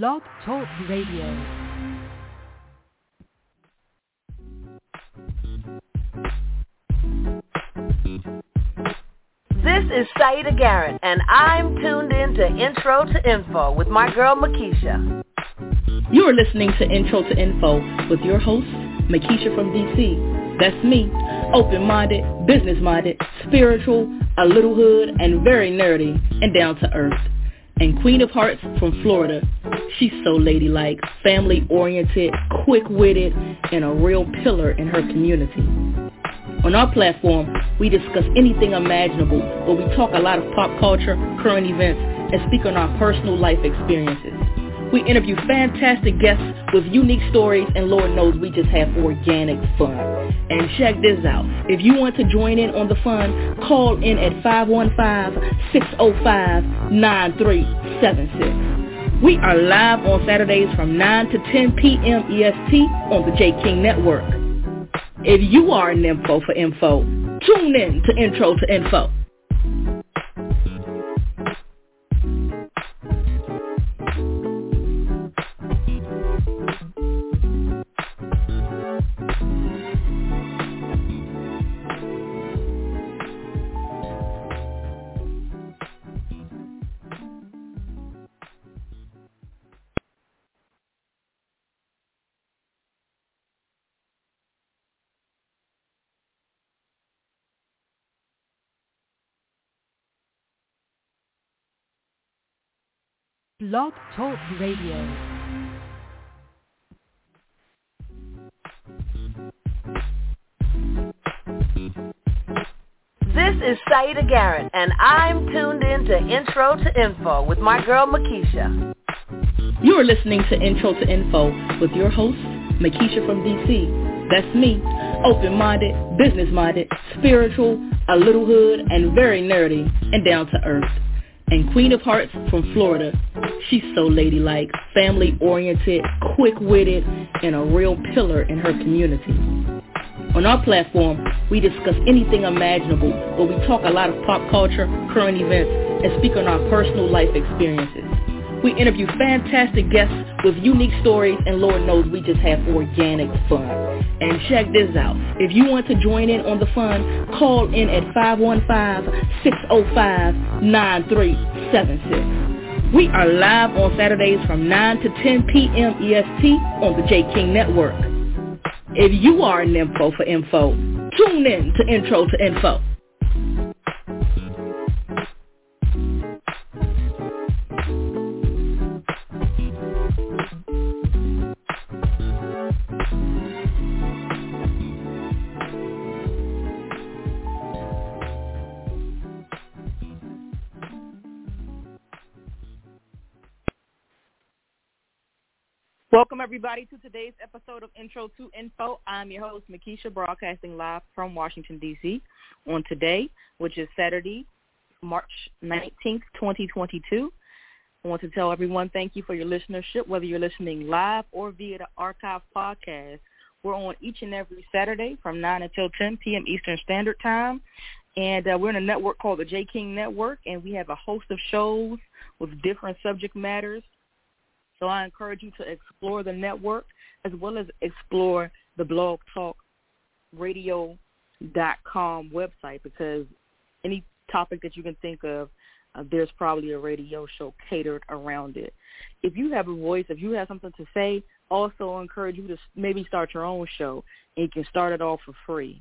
Blog Talk Radio. This is Saida Garrett, and I'm tuned in to Intro to Info with my girl Mikeisha. You are listening to Intro to Info with your host, Mikeisha from DC. That's me, open-minded, business-minded, spiritual, a little hood, and very nerdy, and down to earth. And Queen of Hearts from Florida. She's so ladylike, family-oriented, quick-witted, and a real pillar in her community. On our platform, we discuss anything imaginable, but we talk a lot of pop culture, current events, and speak on our personal life experiences. We interview fantastic guests with unique stories, and Lord knows we just have organic fun. And check this out. If you want to join in on the fun, call in at 515-605-9376. We are live on Saturdays from 9 to 10 p.m. EST on the J. King Network. If you are an info for info, tune in to Intro to Info. Blog Talk Radio. This is Saida Garrett, and I'm tuned in to Intro to Info with my girl Mikeisha. You are listening to Intro to Info with your host, Mikeisha from DC. That's me, open-minded, business-minded, spiritual, a little hood, and very nerdy, and down to earth. And Queen of Hearts from Florida. She's so ladylike, family-oriented, quick-witted, and a real pillar in her community. On our platform, we discuss anything imaginable, but we talk a lot of pop culture, current events, and speak on our personal life experiences. We interview fantastic guests with unique stories, and Lord knows we just have organic fun. And check this out. If you want to join in on the fun, call in at 515-605-9376. We are live on Saturdays from 9 to 10 p.m. EST on the J. King Network. If you are an info for info, tune in to Intro to Info. Welcome everybody to today's episode of Intro to Info. I'm your host, Mikeisha, broadcasting live from Washington, D.C. on today, which is Saturday, March 19th, 2022. I want to tell everyone thank you for your listenership, whether you're listening live or via the archive podcast. We're on each and every Saturday from 9 until 10 p.m. Eastern Standard Time. And uh, we're in a network called the J. King Network, and we have a host of shows with different subject matters so I encourage you to explore the network as well as explore the blog talk radio.com website because any topic that you can think of, uh, there's probably a radio show catered around it. If you have a voice, if you have something to say, also encourage you to maybe start your own show and you can start it all for free.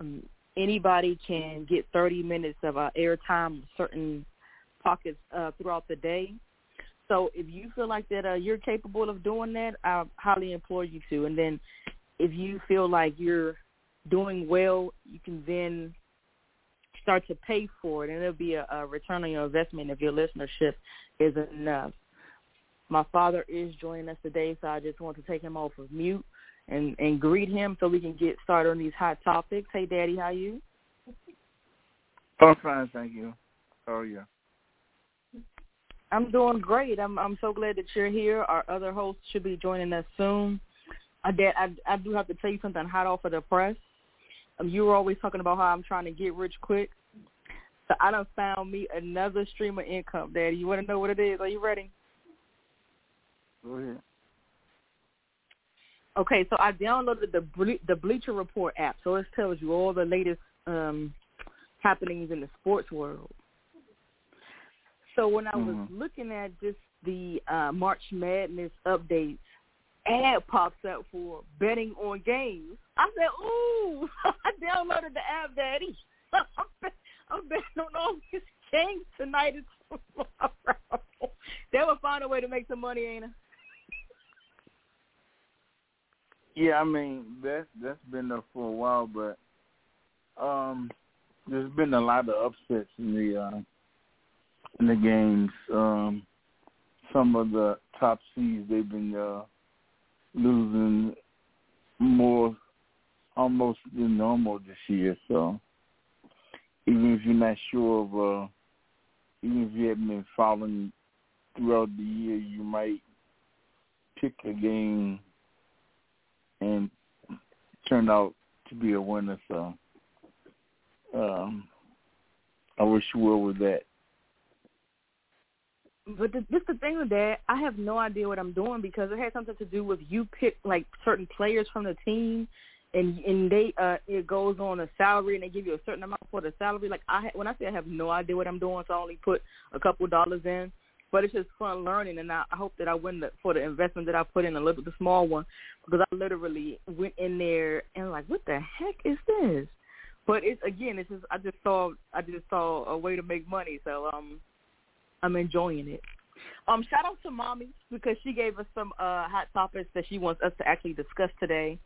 Um, anybody can get 30 minutes of uh, airtime certain pockets uh, throughout the day so if you feel like that uh, you're capable of doing that, I highly implore you to. And then if you feel like you're doing well, you can then start to pay for it, and it'll be a, a return on your investment if your listenership is enough. My father is joining us today, so I just want to take him off of mute and, and greet him so we can get started on these hot topics. Hey, Daddy, how you? I'm fine, thank you. How are you? I'm doing great. I'm I'm so glad that you're here. Our other hosts should be joining us soon. I did, I, I do have to tell you something hot off of the press. Um, you were always talking about how I'm trying to get rich quick. So I done found me another stream of income, Daddy. You want to know what it is? Are you ready? Go ahead. Okay, so I downloaded the Ble- the Bleacher Report app, so it tells you all the latest um, happenings in the sports world. So when I was Mhm. looking at just the uh, March Madness updates, ad pops up for betting on games. I said, "Ooh!" I downloaded the app, Daddy. I'm, bet- I'm betting on all these games tonight and tomorrow. they will find a way to make some money, ain't it? Yeah, I mean that that's been there for a while, but um, there's been a lot of upsets in the uh, in the games. Um, some of the top seeds they've been uh, losing more almost than normal this year. So even if you're not sure of, uh, even if you haven't been following throughout the year, you might pick a game and turn out to be a winner. So um, I wish you well with that. But the, this the thing with that, I have no idea what I'm doing because it has something to do with you pick like certain players from the team, and and they uh it goes on a salary and they give you a certain amount for the salary. Like I when I say I have no idea what I'm doing, so I only put a couple dollars in. But it's just fun learning, and I, I hope that I win the, for the investment that I put in a little the small one because I literally went in there and like, what the heck is this? But it's again, it's just I just saw I just saw a way to make money, so um I'm enjoying it. Um, shout out to mommy because she gave us some uh, hot topics that she wants us to actually discuss today.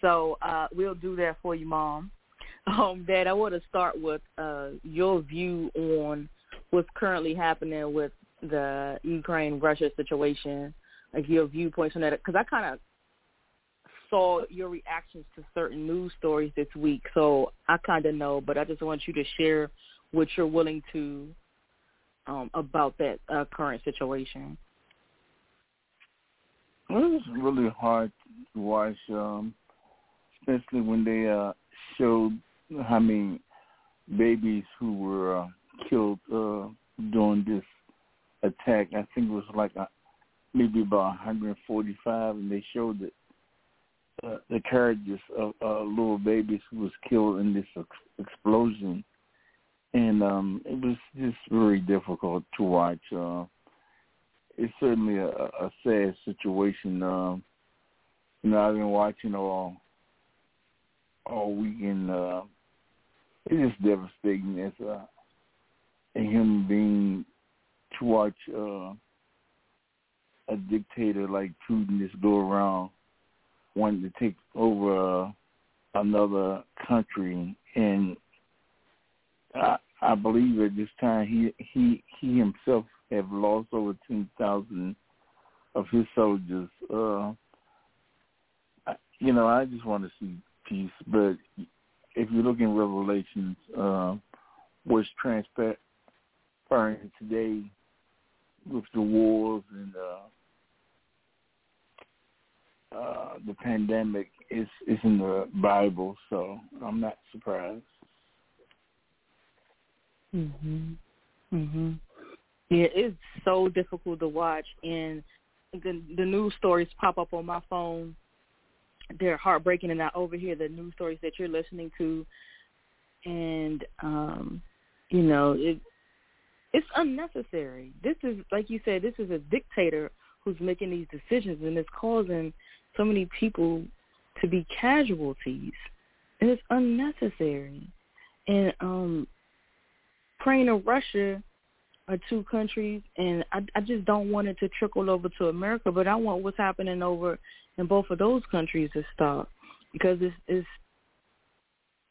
So uh, we'll do that for you, mom. Um, Dad, I want to start with uh, your view on what's currently happening with the Ukraine-Russia situation, like your viewpoints on that, because I kind of saw your reactions to certain news stories this week, so I kind of know, but I just want you to share what you're willing to um, about that uh, current situation? Well, it's really hard to watch, um, especially when they uh, showed how many babies who were uh, killed uh, during this attack. I think it was like a, maybe about 145, and they showed that uh, the carriages of uh, little babies who was killed in this ex- explosion and um it was just very difficult to watch. Uh, it's certainly a, a sad situation. Um, you know, I've been watching all all weekend. Uh, it's just devastating as a, a human being to watch uh, a dictator like Putin just go around wanting to take over uh, another country and I believe at this time he he he himself have lost over ten thousand of his soldiers. Uh, you know, I just want to see peace. But if you look in Revelations, uh, what's transpiring today with the wars and uh, uh, the pandemic is is in the Bible, so I'm not surprised. Mhm. Mhm. Yeah, it's so difficult to watch, and the the news stories pop up on my phone. They're heartbreaking, and I overhear the news stories that you're listening to, and um, you know it. It's unnecessary. This is like you said. This is a dictator who's making these decisions, and it's causing so many people to be casualties, and it's unnecessary. And um, Ukraine and Russia are two countries, and I, I just don't want it to trickle over to America. But I want what's happening over in both of those countries to stop because it's, it's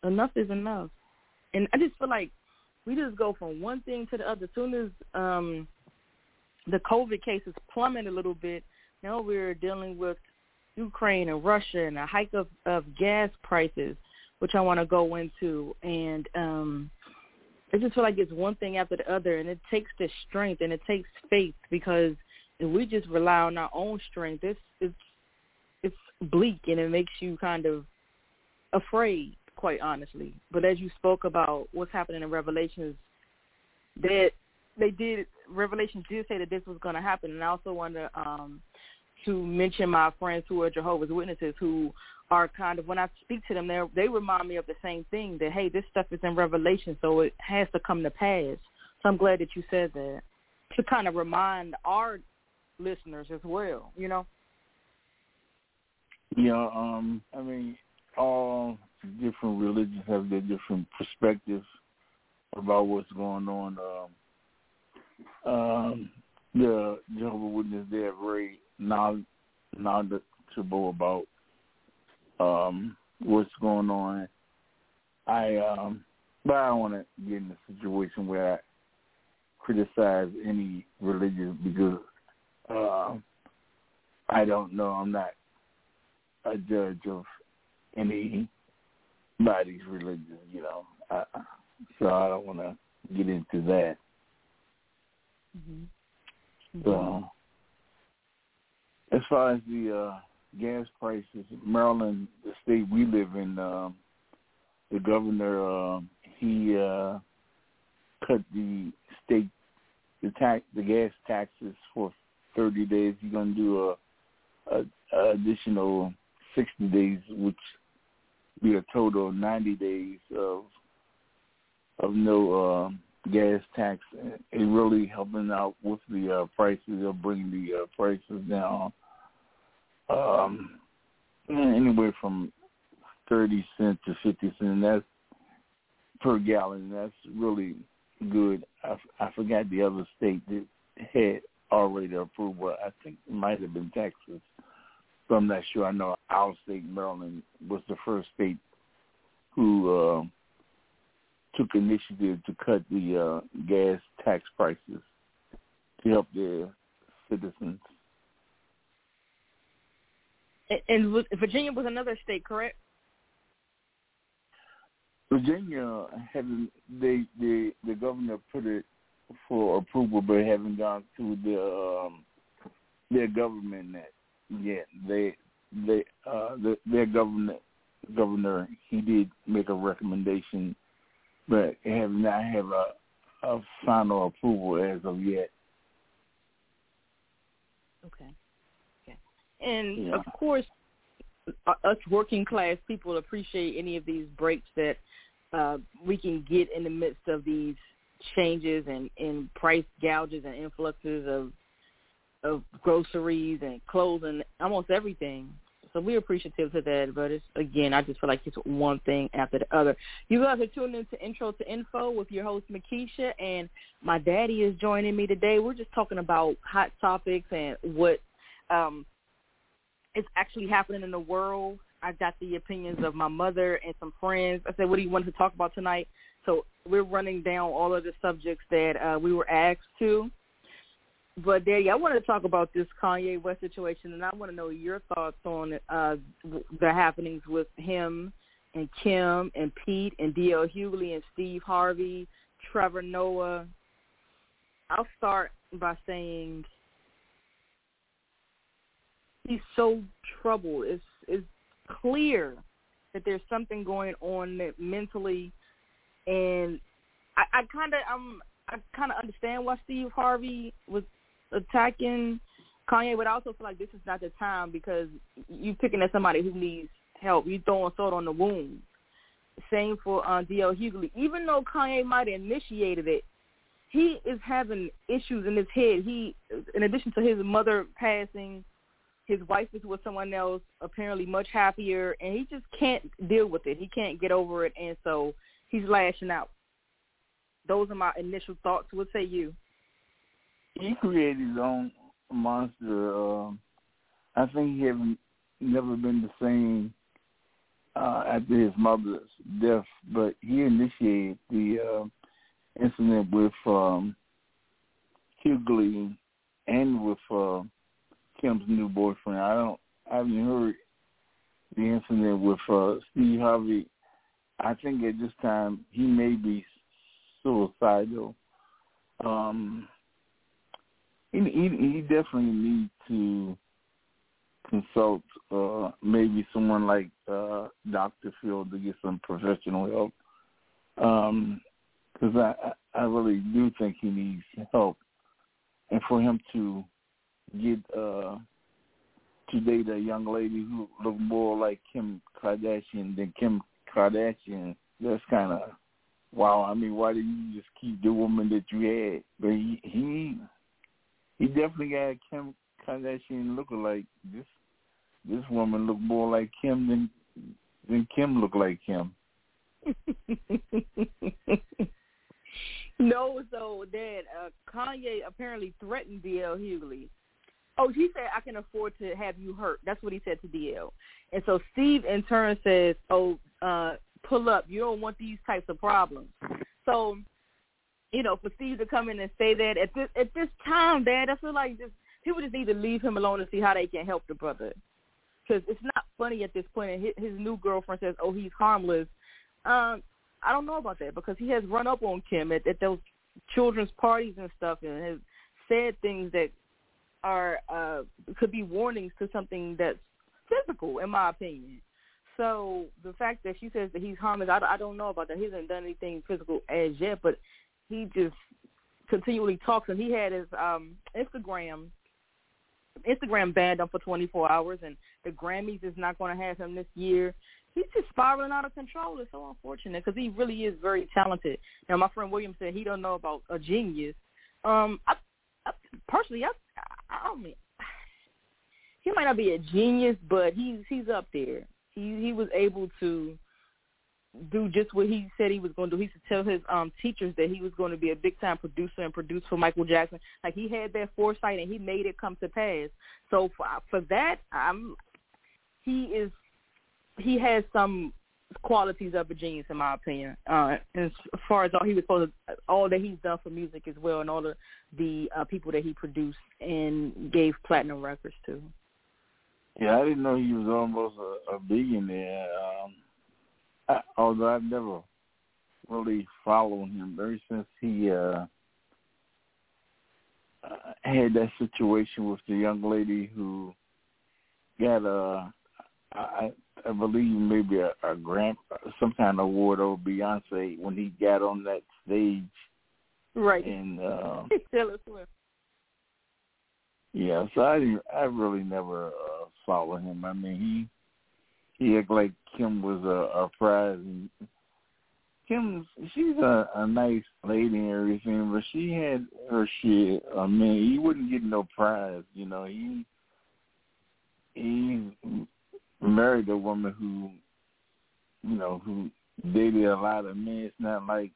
enough is enough. And I just feel like we just go from one thing to the other. As soon as um, the COVID cases plummet a little bit, now we're dealing with Ukraine and Russia and a hike of, of gas prices, which I want to go into, and um, I just feel like it's one thing after the other, and it takes the strength and it takes faith because if we just rely on our own strength, it's it's it's bleak and it makes you kind of afraid, quite honestly. But as you spoke about what's happening in Revelations, that they did Revelations did say that this was going to happen, and I also want to um, to mention my friends who are Jehovah's Witnesses who are kind of when I speak to them, they they remind me of the same thing that hey, this stuff is in Revelation, so it has to come to pass. So I'm glad that you said that to kind of remind our listeners as well. You know. Yeah, um, I mean, all different religions have their different perspectives about what's going on. Um, um, the Jehovah Witnesses they are very knowledgeable about um, what's going on. I um, but I don't want to get in a situation where I criticize any religion because uh, I don't know. I'm not a judge of anybody's religion, you know. I, so I don't want to get into that. Mm-hmm. So, as far as the uh, gas prices, Maryland, the state we live in, um, the governor uh, he uh, cut the state the tax the gas taxes for thirty days. He's going to do a, a, a additional sixty days, which be a total of ninety days of of no uh, gas tax. It really helping out with the uh, prices. They'll bring the uh, prices down um, anywhere from thirty cents to fifty cents. That's per gallon. That's really good. I, forgot the other state that had already approved. Well, I think it might have been Texas. But I'm not sure. I know our state, Maryland, was the first state who uh, took initiative to cut the uh, gas tax prices to help their citizens. And Virginia was another state, correct? Virginia haven't they the the governor put it for approval, but haven't gone through the um, their government yet. They they uh the, their government governor he did make a recommendation, but have not have a a final approval as of yet. Okay. And yeah. of course, us working class people appreciate any of these breaks that uh, we can get in the midst of these changes and, and price gouges and influxes of of groceries and clothes and almost everything. So we're appreciative to that, but it's again, I just feel like it's one thing after the other. You guys are tuning into Intro to Info with your host Mikeisha, and my daddy is joining me today. We're just talking about hot topics and what um, is actually happening in the world I got the opinions of my mother and some friends. I said, "What do you want to talk about tonight?" So we're running down all of the subjects that uh, we were asked to. But Daddy, I want to talk about this Kanye West situation, and I want to know your thoughts on uh, the happenings with him and Kim and Pete and D.L. Hughley and Steve Harvey, Trevor Noah. I'll start by saying he's so troubled. It's it's clear that there's something going on mentally, and I, I kind of um I kind of understand why Steve Harvey was attacking Kanye, but I also feel like this is not the time because you're picking at somebody who needs help. You're throwing salt on the wound. Same for uh, D.L. Hughley. Even though Kanye might have initiated it, he is having issues in his head. He, in addition to his mother passing, his wife is with someone else, apparently much happier, and he just can't deal with it. He can't get over it, and so he's lashing out. Those are my initial thoughts. What say you? He created his own monster. Uh, I think he haven't never been the same uh, after his mother's death, but he initiated the uh, incident with um, Hughley and with uh, Kim's new boyfriend. I don't. I haven't heard the incident with uh, Steve Harvey. I think at this time he may be suicidal. Um, he, he, he definitely needs to consult uh, maybe someone like uh, Dr. Phil to get some professional help. Because um, I, I really do think he needs help. And for him to get uh to date a young lady who looked more like Kim Kardashian than Kim Kardashian. That's kind of wow. I mean, why didn't you just keep the woman that you had? But he he he definitely got Kim Kardashian look like this. This woman looked more like Kim than than Kim looked like Kim. no, so that uh, Kanye apparently threatened DL Hughley. Oh, he said, I can afford to have you hurt. That's what he said to DL. And so Steve in turn says, oh, uh, pull up. You don't want these types of problems. So, you know, for Steve to come in and say that at this at this time, Dad, I feel like just people just need to leave him alone and see how they can help the brother. Because it's not funny at this point. And his, his new girlfriend says, "Oh, he's harmless." Um, I don't know about that because he has run up on Kim at, at those children's parties and stuff, and has said things that are uh could be warnings to something that's physical, in my opinion. So the fact that she says that he's harmless, I, I don't know about that. He hasn't done anything physical as yet, but he just continually talks, and he had his um Instagram Instagram banned him for 24 hours, and the Grammys is not going to have him this year. He's just spiraling out of control. It's so unfortunate because he really is very talented. Now, my friend William said he don't know about a genius. Um, I, I, personally, I, I mean he might not be a genius, but he's he's up there. He he was able to do just what he said he was going to do. He used to tell his um teachers that he was going to be a big time producer and produce for Michael Jackson. Like he had that foresight and he made it come to pass. So for for that, I'm he is he has some qualities of a genius in my opinion. Uh as far as all he was supposed to, all that he's done for music as well and all the the uh, people that he produced and gave platinum records to. Yeah, I didn't know he was almost a, a billionaire. Um I, although I've never really followed him ever since he uh, uh had that situation with the young lady who got a I I believe maybe a, a grant some kind of award over Beyonce when he got on that stage. Right. And uh Taylor Swift. Yeah, so I didn't I really never uh followed him. I mean he he acted like Kim was a, a prize. And Kim, she's a, a nice lady and everything, but she had her shit. I mean, he wouldn't get no prize. You know, he he married a woman who, you know, who dated a lot of men. It's not like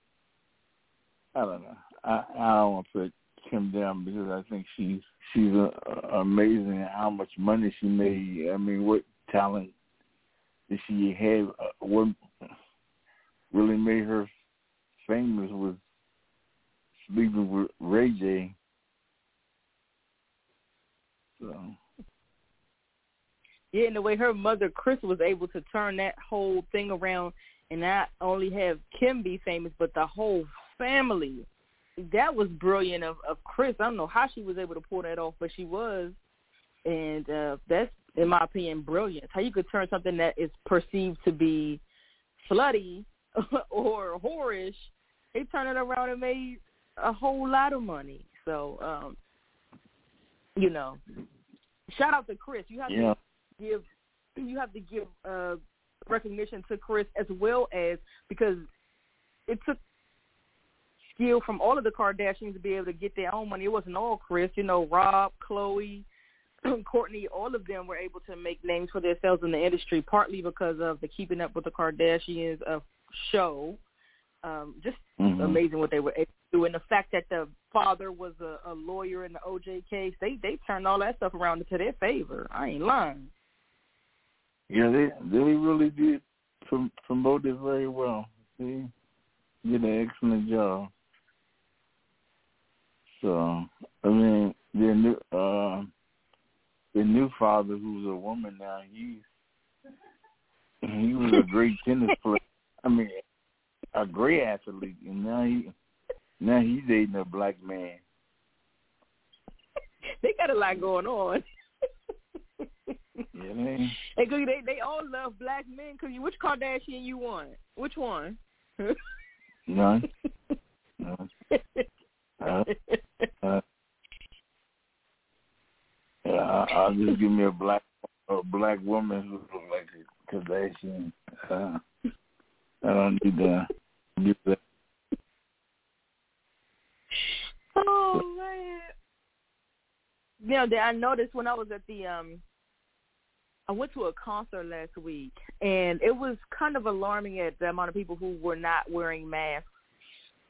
I don't know. I I don't want to put Kim down because I think she's she's a, a amazing how much money she made. I mean, what talent that she had uh, what really made her famous was sleeping with Ray J. So. Yeah, and the way her mother Kris was able to turn that whole thing around and not only have Kim be famous, but the whole family. That was brilliant of, of Kris. I don't know how she was able to pull that off, but she was. And uh that's in my opinion, brilliant. How you could turn something that is perceived to be slutty or whorish, they turn it around and made a whole lot of money. So, um, you know, shout out to Kris. You have yeah. to give you have to give uh, recognition to Kris as well as because it took skill from all of the Kardashians to be able to get their own money. It wasn't all Kris, you know, Rob, Khloe, Kourtney, all of them were able to make names for themselves in the industry, partly because of the Keeping Up with the Kardashians uh, show. Um, just mm-hmm. amazing what they were able to do, and the fact that the father was a, a lawyer in the OJ case, they they turned all that stuff around into their favor. I ain't lying. Yeah, they they really did promote it very well. They did an excellent job. So I mean, the new. Uh, the new father, who's a woman now, he's he was a great tennis player. I mean, a great athlete, and now he now he's dating a black man. they got a lot going on. Yeah, they. They they they all love black men. Cause you, which Kardashian you want? Which one? None. None. Uh, uh, yeah, I'll just give me a black a black woman who look like a Kardashian. Uh, I don't need to do that. Oh man. You know, I noticed when I was at the um I went to a concert last week and it was kind of alarming at the amount of people who were not wearing masks.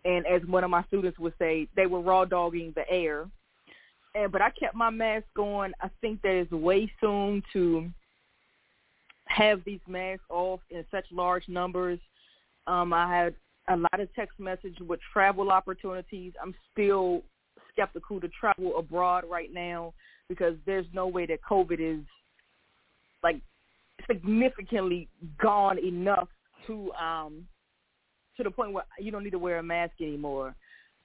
And as one of my students would say, they were raw dogging the air. And but I kept my mask on. I think that it's way soon to have these masks off in such large numbers. Um, I had a lot of text message with travel opportunities. I'm still skeptical to travel abroad right now because there's no way that COVID is like significantly gone enough to um to the point where you don't need to wear a mask anymore.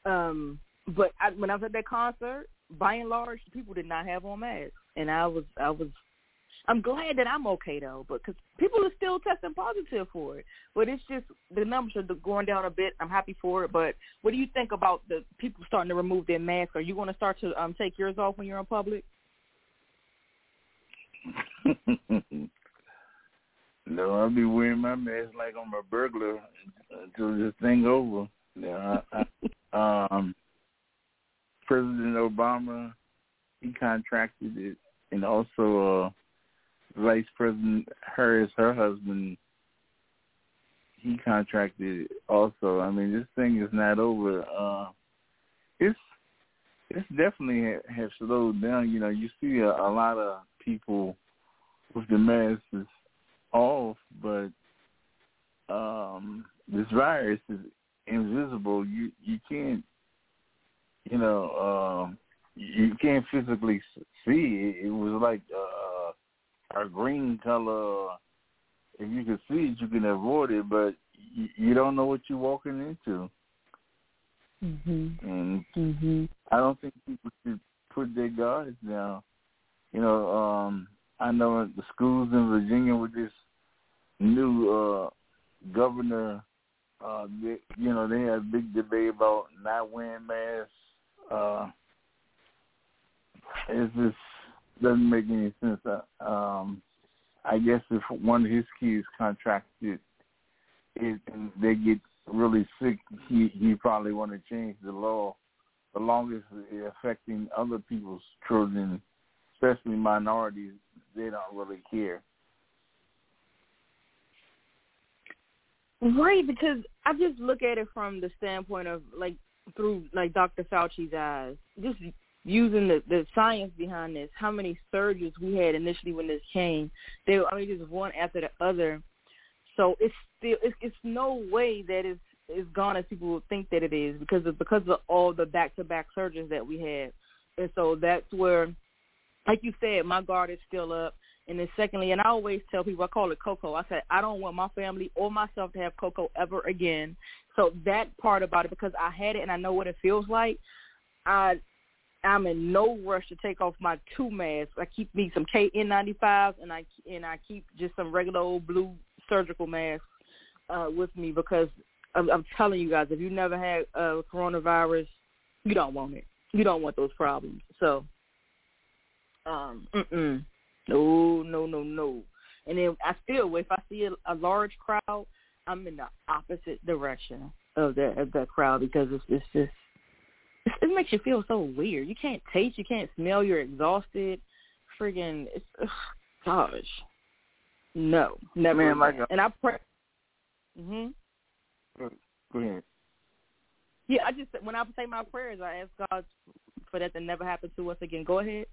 Um but I, when I was at that concert, by and large, people did not have on masks, and I was I was I'm glad that I'm okay though, but because people are still testing positive for it. But it's just the numbers are going down a bit. I'm happy for it. But what do you think about the people starting to remove their masks? Are you going to start to um, take yours off when you're in public? No, I'll be wearing my mask like I'm a burglar until this thing over. Yeah, I, I, um, President Obama, he contracted it, and also uh, Vice President Harris, her husband, he contracted it also. I mean, this thing is not over. Uh, it's it's definitely ha- have slowed down. You know, you see a, a lot of people with the masks off, but um, this virus is invisible. You you can't, you know, um, you can't physically see it. It was like uh, a green color. If you can see it, you can avoid it, but you, you don't know what you're walking into. Mm-hmm. And Mm-hmm. I don't think people should put their guards down. You know, um, I know the schools in Virginia with this new uh governor, uh they, you know, they had a big debate about not wearing masks. Uh it just doesn't make any sense. Uh, um I guess if one of his kids contracted it and they get really sick, he he probably want to change the law. The longest it's affecting other people's children, especially minorities, they don't really care. Right, because I just look at it from the standpoint of like through like Dr. Fauci's eyes, just using the the science behind this. How many surges we had initially when this came? They I mean just one after the other. So it's still it's, it's no way that it's it's gone as people think that it is because of because of all the back to back surges that we had, and so that's where, like you said, my guard is still up. And then secondly, and I always tell people, I call it cocoa. I said, I don't want my family or myself to have cocoa ever again. So that part about it, because I had it and I know what it feels like, I, I'm in no rush to take off my two masks. I keep me some KN95s and I and I keep just some regular old blue surgical masks uh, with me because I'm, I'm telling you guys, if you never had uh, coronavirus, you don't want it. You don't want those problems. So, um, mm-mm. No, no, no, no. And then I still, if I see a, a large crowd, I'm in the opposite direction of that of that crowd because it's it's just it's, it makes you feel so weird. You can't taste, you can't smell, you're exhausted. Friggin', it's ugh, gosh, no, never. Man, like and I pray. Mhm. Go ahead. Yeah, I just when I say my prayers, I ask God for that to never happen to us again. Go ahead.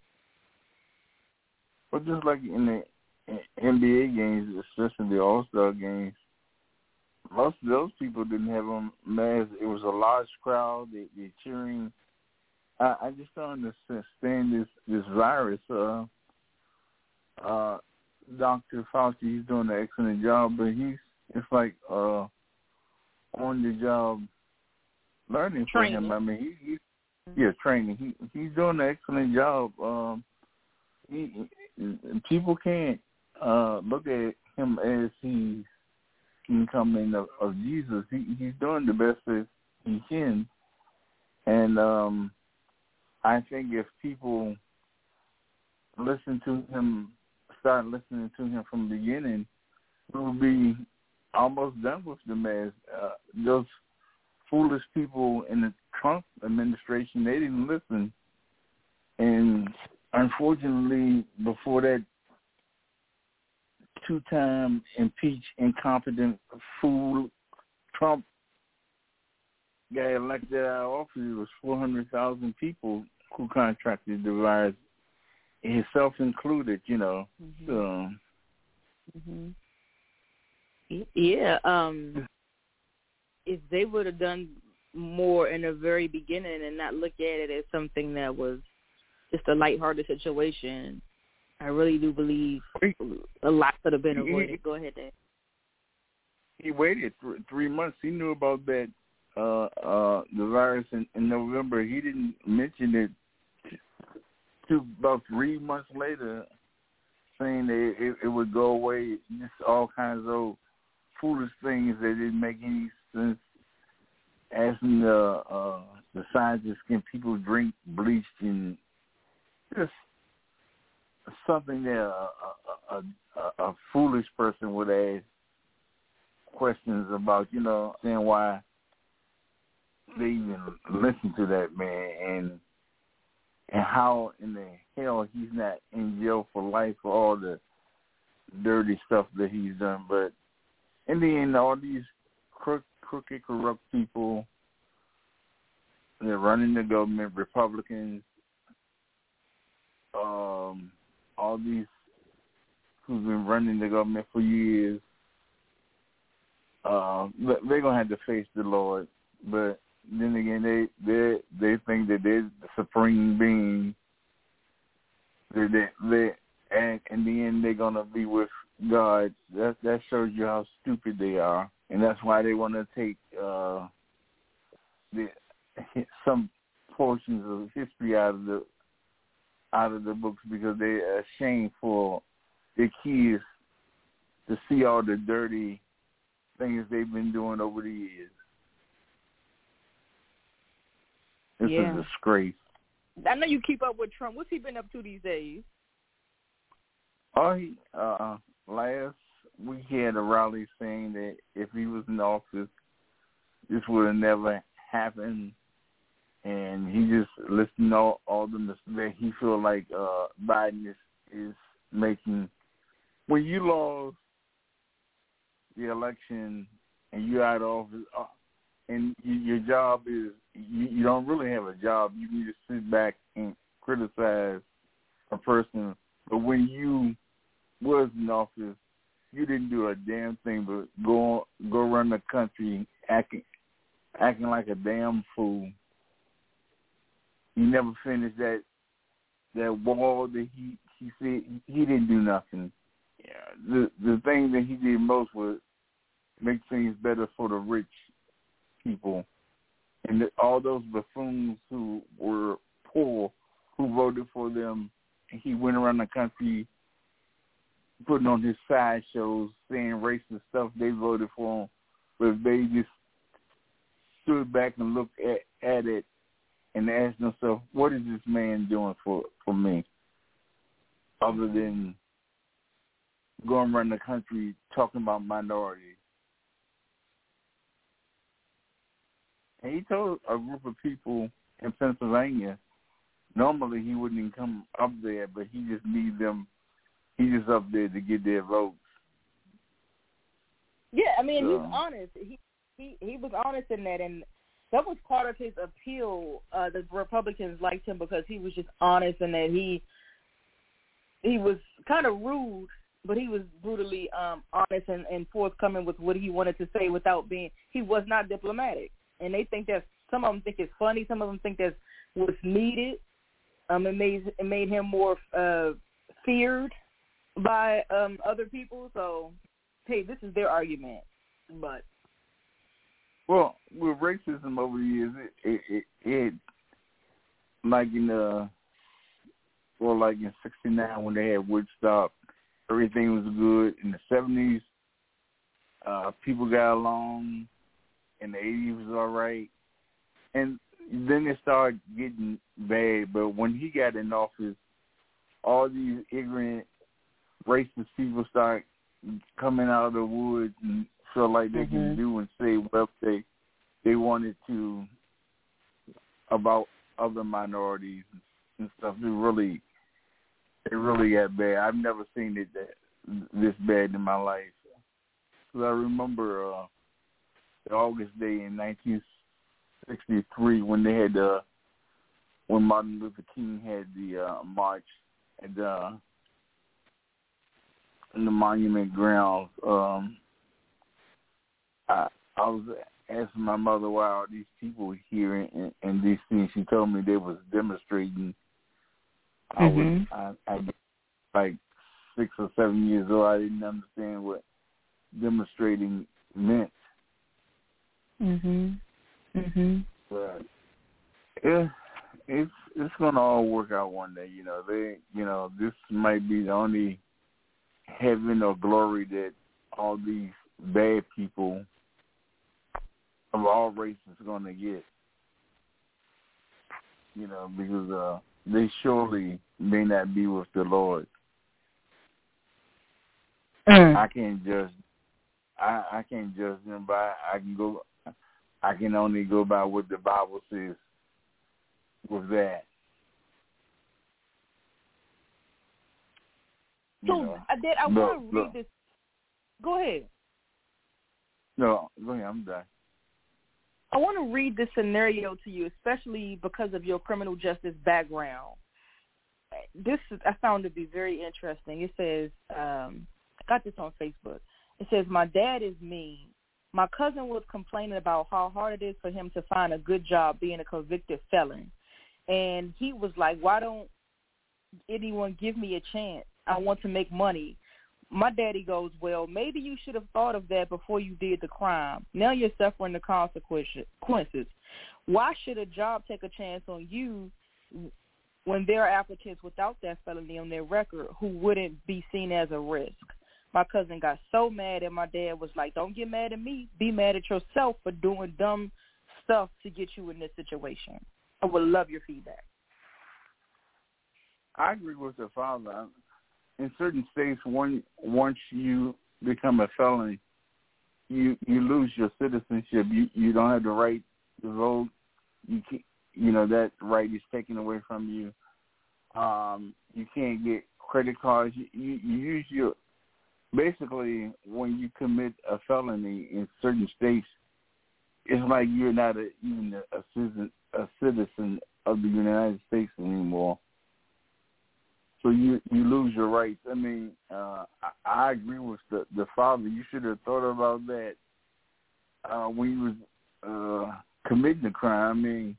But just like in the NBA games, especially the All Star games, most of those people didn't have on masks. It was a large crowd. They they cheering. I, I just don't understand this this virus. Uh, uh, Doctor Fauci, he's doing an excellent job, but he's it's like uh, on the job learning for him. I mean, he, he's yeah training. He he's doing an excellent job. Um, he, people can't uh look at him as he's incoming of, of Jesus. He he's doing the best that he can, and um I think if people listen to him start listening to him from the beginning, we would be almost done with the mess. Uh, those foolish people in the Trump administration, they didn't listen. And unfortunately, before that two-time impeached, incompetent fool Trump got elected out of office, it was 400,000 people who contracted the virus, himself included, you know. Mhm. So, hmm Yeah. Um, if they would have done more in the very beginning and not look at it as something that was just a lighthearted situation, I really do believe a lot could have been avoided. Go ahead, Dave. he waited th- three months. He knew about that uh uh the virus in, in November. He didn't mention it to about three months later, saying that it, it would go away. Just all kinds of foolish things that didn't make any sense. Asking the uh the scientists can people drink bleach and just something that a a, a, a foolish person would ask questions about, you know, saying why they even listen to that man and and how in the hell he's not in jail for life for all the dirty stuff that he's done. But in the end, all these crook, crooked, corrupt people, they're running the government, Republicans, um, all these who've been running the government for years, uh, they're gonna have to face the Lord. But then again, they they they think that they're the supreme being. That they, they and in the end they're gonna be with God. That that shows you how stupid they are, and that's why they want to take uh, the some portions of history out of the out of the books because they're ashamed for their kids to see all the dirty things they've been doing over the years. This Yeah. is a disgrace. I know you keep up with Trump. What's he been up to these days? Oh, he uh, last week he had a rally saying that if he was in office, this would have never happened, and he just listing all all the mistakes that he feel like uh, Biden is is making. When you lost the election and you're out of office, uh, and you, your job is you, you don't really have a job. You can just sit back and criticize a person. But when you was in office, you didn't do a damn thing but go go run the country acting acting like a damn fool. You never finished that that wall that he he said he didn't do nothing. Yeah, the the thing that he did most was make things better for the rich people, and the, all those buffoons who were poor who voted for them. He went around the country putting on his side shows, saying racist stuff. They voted for him, but they just stood back and looked at at it and ask themselves, "What is this man doing for for me?" Other than going around the country talking about minorities. And he told a group of people in Pennsylvania, normally he wouldn't even come up there, but he just needs them. He just up there to get their votes. Yeah, I mean So- he's honest. He he he was honest in that, and that was part of his appeal. Uh, the Republicans liked him because he was just honest and that he he was kind of rude, but he was brutally um honest and, and forthcoming with what he wanted to say without being. He was not diplomatic, and they think that some of them think it's funny. Some of them think that's what's needed. Um, it made it made him more uh feared by um other people. So, hey, this is their argument, but Well, with racism over the years, it it, it, it like in the well, like in '69 when they had Woodstock, everything was good. In the '70s, uh, people got along. In the '80s was all right, and then it started getting bad. But when he got in office, all these ignorant racist people start coming out of the woods and feel like they Mm-hmm. can do and say whatever they they wanted to about other minorities and stuff. It really, it really got bad. I've never seen it that this bad in my life. Because I remember uh, the August day in 1963 when they had the when Martin Luther King had the uh, march at uh, in the monument grounds. Um, I was asking my mother why all these people were here in, in D.C. She told me they was demonstrating. I was. I, I like six or seven years old. I didn't understand what demonstrating meant, Mhm. Mhm. but yeah, it's it's gonna all work out one day. You know, they you know this might be the only heaven or glory that all these bad people of all races going to get. You know, because uh, they surely may not be with the Lord. Mm. I can't judge. I I can't judge them by. I can go. I can only go by what the Bible says. With that, You So know. I did. I want to read look. this. Go ahead. no, go ahead. I'm done. I want to read this scenario to you, especially because of your criminal justice background. This I found to be very interesting. It says, um, I got this on Facebook. It says, "My dad is mean. My cousin was complaining about how hard it is for him to find a good job being a convicted felon, and he was like, "Why don't anyone give me a chance? I want to make money." My daddy goes, well, maybe you should have thought of that before you did the crime. Now you're suffering the consequences. Why should a job take a chance on you when there are applicants without that felony on their record who wouldn't be seen as a risk? My cousin got so mad and my dad was like, don't get mad at me. Be mad at yourself for doing dumb stuff to get you in this situation. I would love your feedback. I agree with the father. In certain states, when once you become a felon, you you lose your citizenship. You you don't have the right to vote. You can't you know that right is taken away from you. Um, you can't get credit cards. You, you, you use your basically when you commit a felony in certain states, it's like you're not a, even a, a citizen a citizen of the United States anymore. So you you lose your rights. I mean, uh, I, I agree with the the father. You should have thought about that uh, when you was uh, committing the crime. I mean,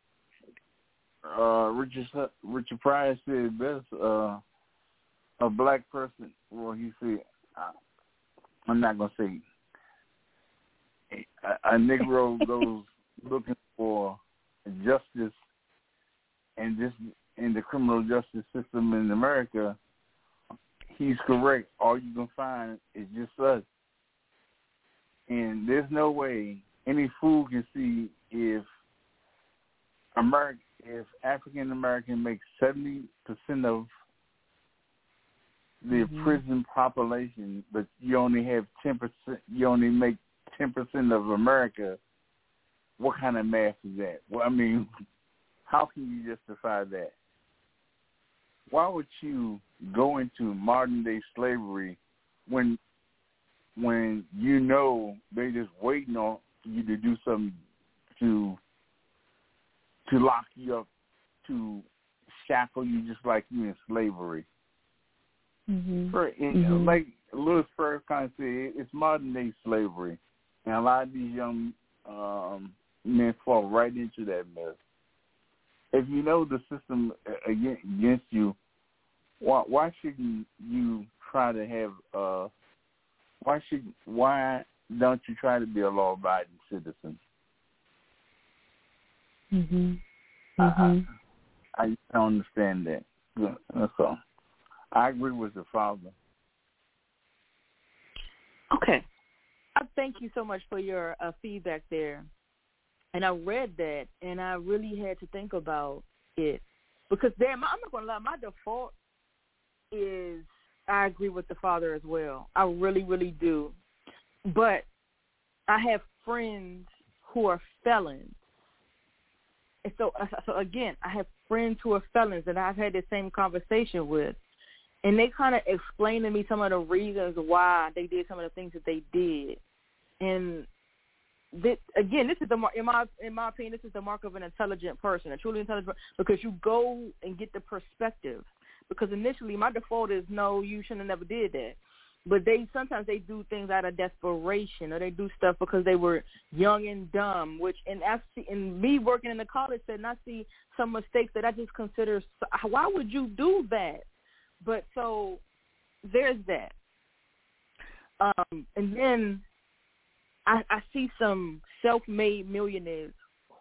uh, Richard Richard Pryor said best. Uh, a black person. Well, he said, uh, I'm not gonna say. A, a Negro goes looking for justice, and this in the criminal justice system in America, he's correct. All you can find is just us. And there's no way any fool can see if America, if African American makes seventy percent of the Mhm. prison population, but you only have ten percent. You only make ten percent of America. What kind of math is that? Well, I mean, how can you justify that? Why would you go into modern day slavery when when you know they just waiting on you to do something to to lock you up, to shackle you just like you in slavery? Mm-hmm. For, and Mhm. like Louis Farrakhan said, it's modern day slavery, and a lot of these young um, men fall right into that mess. If you know the system against you, why why shouldn't you try to have? Uh, why should why don't you try to be a law abiding citizen? Mhm. I- Mhm. I, I don't understand that. That's all. I agree with the father. Okay. I thank you so much for your uh, feedback there. And I read that, and I really had to think about it because there, I'm not gonna lie, my default is I agree with the father as well. I really, really do. But I have friends who are felons. And so, uh, so again, I have friends who are felons and I've had the same conversation with, and they kind of explain to me some of the reasons why they did some of the things that they did. And this, again, this is the in my in my opinion, this is the mark of an intelligent person, a truly intelligent, because you go and get the perspective. Because initially, my default is no, you shouldn't have never did that. But they sometimes they do things out of desperation, or they do stuff because they were young and dumb. Which and I see, and me working in the college setting, I see some mistakes that I just consider. Why would you do that? But so there's that. Um, and then I, I see some self-made millionaires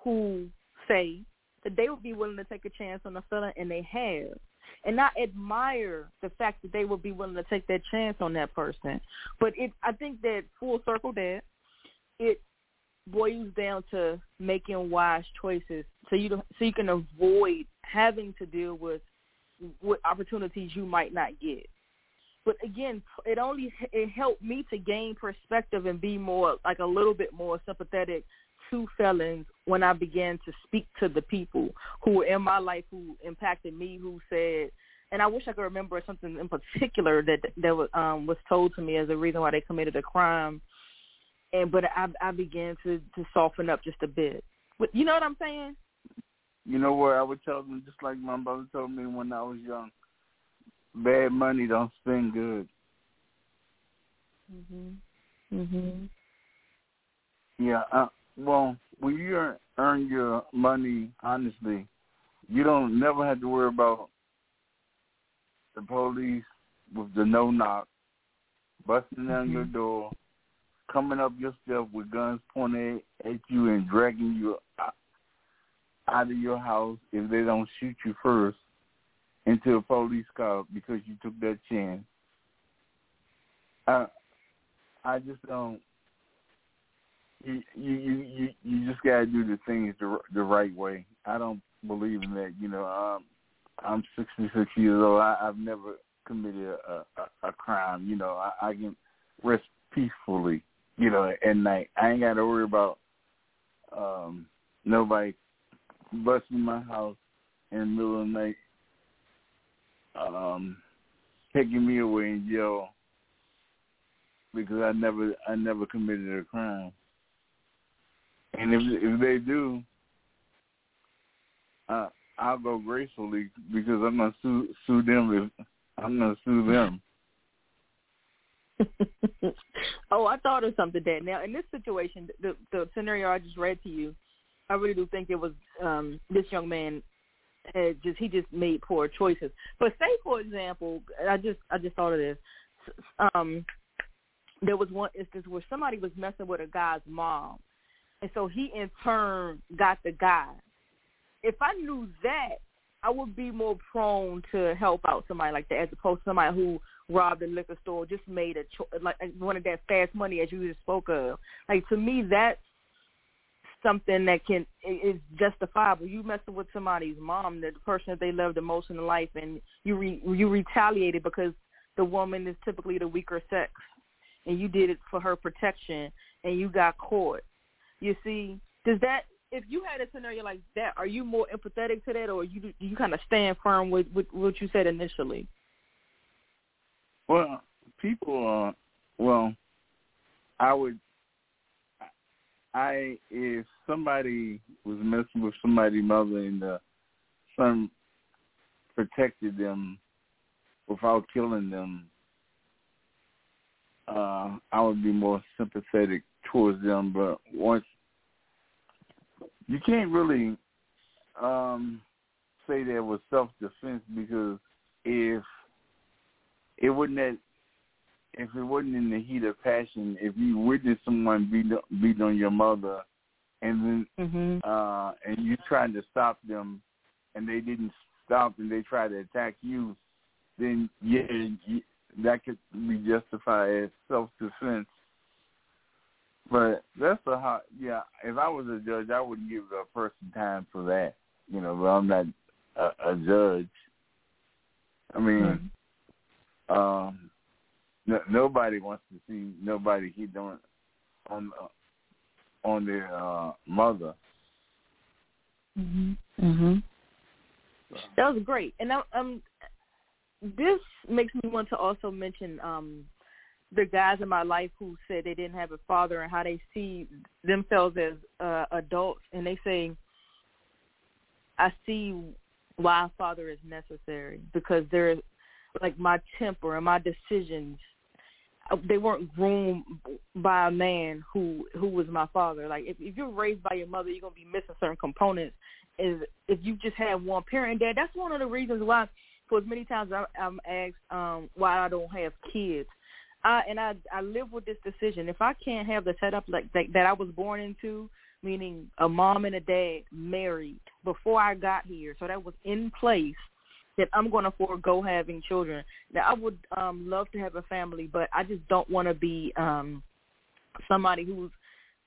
who say that they would be willing to take a chance on a fella, and they have. And I admire the fact that they would be willing to take that chance on that person. But it, I think that full circle that it boils down to making wise choices, so you so you can avoid having to deal with what opportunities you might not get. But again, it only it helped me to gain perspective and be more like a little bit more sympathetic to felons when I began to speak to the people who were in my life who impacted me, who said, and I wish I could remember something in particular that that was, um, was told to me as a reason why they committed a crime. And but I I began to to soften up just a bit. But you know what I'm saying? You know what I would tell them, just like my brother told me when I was young bad money don't spend good. Mhm. Mhm. Yeah. Uh, well, when you earn, earn your money honestly, you don't never have to worry about the police with the no knock, busting down mm-hmm. your door, coming up your steps with guns pointed at you and dragging you out of your house if they don't shoot you first into a police car because you took that chance. I I just don't. You you you you just gotta do the things the the right way. I don't believe in that. You know, um, I'm 66 years old. I, I've never committed a, a, a crime. You know, I, I can rest peacefully. You know, at night. I ain't got to worry about um nobody busting my house in the middle of the night um, taking me away in jail because I never I never committed a crime. And if if they do, uh, I'll go gracefully because I'm gonna sue sue them if I'm gonna sue them. oh, I thought of something that now in this situation, the the scenario I just read to you, I really do think it was um this young man had just he just made poor choices. But say for example, I just I just thought of this. Um, there was one instance where somebody was messing with a guy's mom, and so he in turn got the guy. If I knew that, I would be more prone to help out somebody like that as opposed to somebody who robbed a liquor store, just made a cho- like of that fast money as you just spoke of. Like to me, that's something that can is justifiable. You messing with somebody's mom, the person that they love the most in life, and you re, you retaliated because the woman is typically the weaker sex, and you did it for her protection, and you got caught. You see, does that if you had a scenario like that, are you more empathetic to that, or you do you kind of stand firm with, with what you said initially? Well, people, uh, well, I would I if somebody was messing with somebody's mother and the son protected them without killing them, uh, I would be more sympathetic towards them. But once you can't really um, say that was self defense because if it wouldn't have if it wasn't in the heat of passion, if you witnessed someone beat beat on your mother, and then mm-hmm. uh, and you tried to stop them, and they didn't stop, and they tried to attack you, then yeah, you, that could be justified as self defense. But that's a hot yeah. If I was a judge, I wouldn't give a person time for that. You know, but I'm not a, a judge. I mean, mm-hmm. um, no, nobody wants to see nobody he don't on uh, on their uh, mother. Mhm. Mhm. That was great, and I, um, this makes me want to also mention um the guys in my life who said they didn't have a father and how they see themselves as uh, adults, and they say, "I see why a father is necessary because they're like my temper and my decisions they weren't groomed by a man who who was my father. Like if if you're raised by your mother, you're gonna be missing certain components. Is if you just have one parent, dad. That's one of the reasons why, for as many times I, I'm asked um, why I don't have kids. I and I I live with this decision. If I can't have the setup like that, that I was born into, meaning a mom and a dad married before I got here, so that was in place that I'm going to forego having children. Now, I would um love to have a family, but I just don't want to be um somebody who's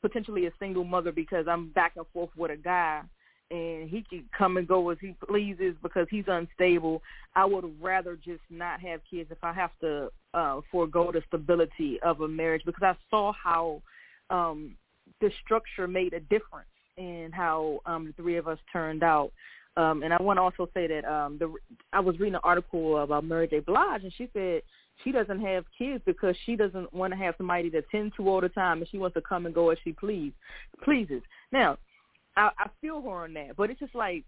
potentially a single mother because I'm back and forth with a guy and he can come and go as he pleases because he's unstable. I would rather just not have kids if I have to uh forego the stability of a marriage because I saw how um the structure made a difference in how um the three of us turned out. Um, and I want to also say that um, the I was reading an article about Mary J. Blige, and she said she doesn't have kids because she doesn't want to have somebody to tend to all the time, and she wants to come and go as she please pleases. Now, I, I feel her on that, but it's just like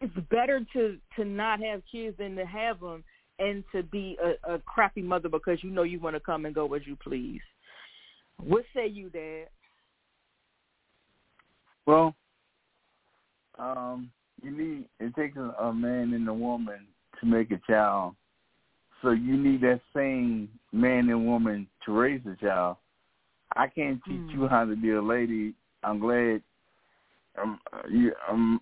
it's better to to not have kids than to have them and to be a, a crappy mother because you know you want to come and go as you please. What say you, Dad? Well, um, you need it takes a, a man and a woman to make a child. So you need that same man and woman to raise a child. I can't teach Mm. you how to be a lady. I'm glad um you um